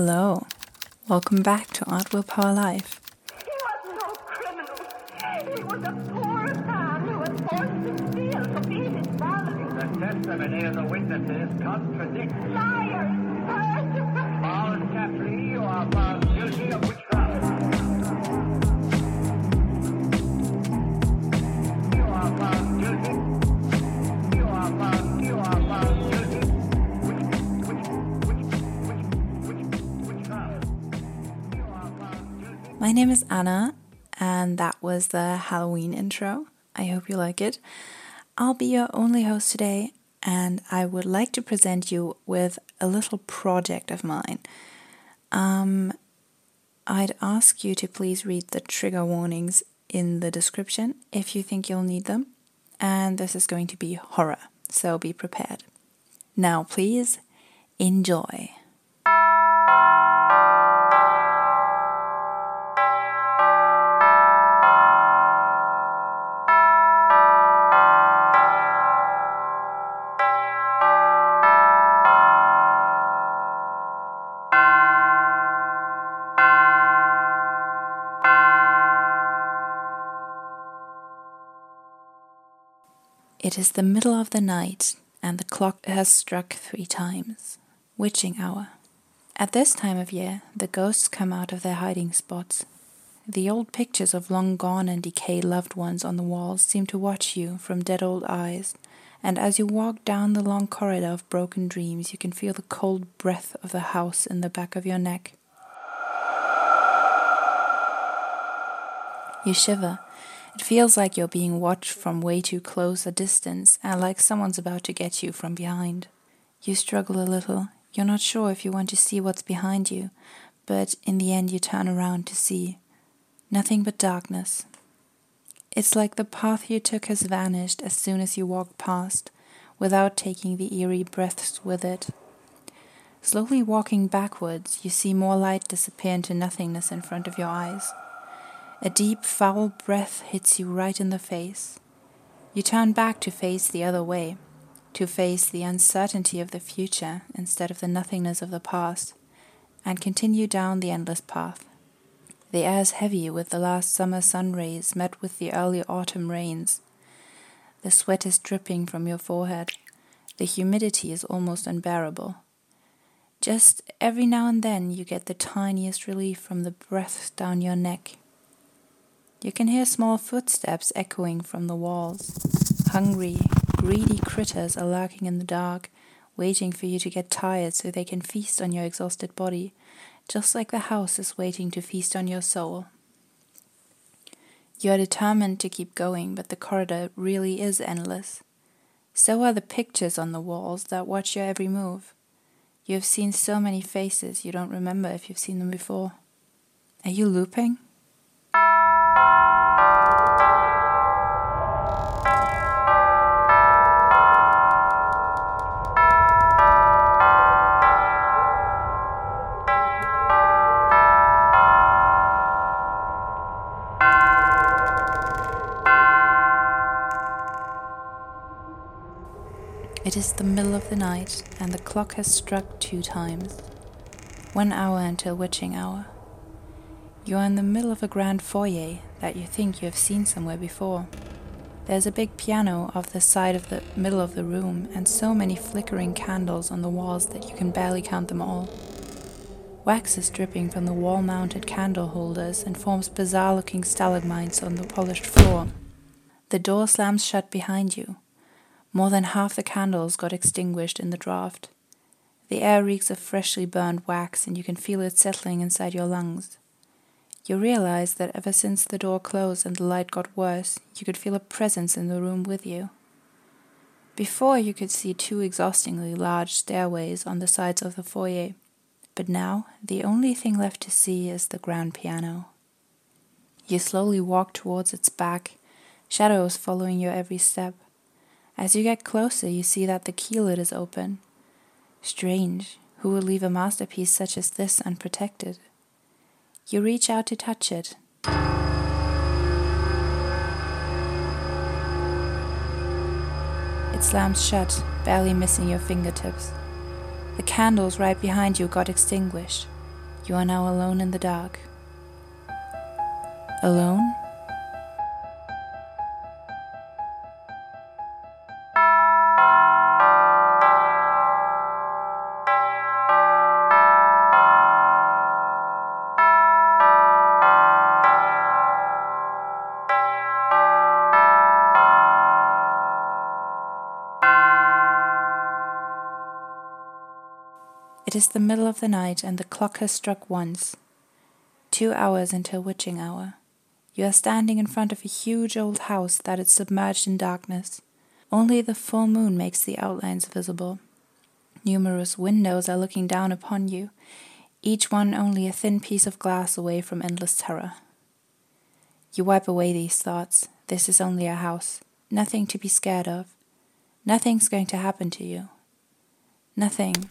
Hello. Welcome back to Art Will Power Life. He was no criminal. He was a poor man who was forced to steal to feed his family. The testimony of the witnesses contradicts. Liars! Murderers! All Catley, you are found guilty of witchcraft. My name is Anna, and that was the Halloween intro. I hope you like it. I'll be your only host today, and I would like to present you with a little project of mine. Um, I'd ask you to please read the trigger warnings in the description if you think you'll need them. And this is going to be horror, so be prepared. Now, please enjoy. It is the middle of the night, and the clock has struck three times. Witching hour. At this time of year, the ghosts come out of their hiding spots. The old pictures of long gone and decayed loved ones on the walls seem to watch you from dead old eyes, and as you walk down the long corridor of broken dreams, you can feel the cold breath of the house in the back of your neck. You shiver. It feels like you're being watched from way too close a distance and like someone's about to get you from behind. You struggle a little. You're not sure if you want to see what's behind you, but in the end you turn around to see nothing but darkness. It's like the path you took has vanished as soon as you walked past, without taking the eerie breaths with it. Slowly walking backwards, you see more light disappear into nothingness in front of your eyes. A deep, foul breath hits you right in the face. You turn back to face the other way, to face the uncertainty of the future instead of the nothingness of the past, and continue down the endless path. The air is heavy with the last summer sun rays met with the early autumn rains. The sweat is dripping from your forehead. The humidity is almost unbearable. Just every now and then you get the tiniest relief from the breath down your neck. You can hear small footsteps echoing from the walls. Hungry, greedy critters are lurking in the dark, waiting for you to get tired so they can feast on your exhausted body, just like the house is waiting to feast on your soul. You are determined to keep going, but the corridor really is endless. So are the pictures on the walls that watch your every move. You have seen so many faces you don't remember if you've seen them before. Are you looping? It is the middle of the night, and the clock has struck two times. One hour until witching hour. You are in the middle of a grand foyer that you think you have seen somewhere before. There's a big piano off the side of the middle of the room, and so many flickering candles on the walls that you can barely count them all. Wax is dripping from the wall mounted candle holders and forms bizarre looking stalagmites on the polished floor. The door slams shut behind you. More than half the candles got extinguished in the draft. The air reeks of freshly burned wax, and you can feel it settling inside your lungs. You realize that ever since the door closed and the light got worse, you could feel a presence in the room with you. Before, you could see two exhaustingly large stairways on the sides of the foyer, but now the only thing left to see is the grand piano. You slowly walk towards its back, shadows following your every step. As you get closer, you see that the key lid is open. Strange, who would leave a masterpiece such as this unprotected? You reach out to touch it. It slams shut, barely missing your fingertips. The candles right behind you got extinguished. You are now alone in the dark. Alone? It is the middle of the night and the clock has struck once. Two hours until witching hour. You are standing in front of a huge old house that is submerged in darkness. Only the full moon makes the outlines visible. Numerous windows are looking down upon you, each one only a thin piece of glass away from endless terror. You wipe away these thoughts. This is only a house, nothing to be scared of. Nothing's going to happen to you. Nothing.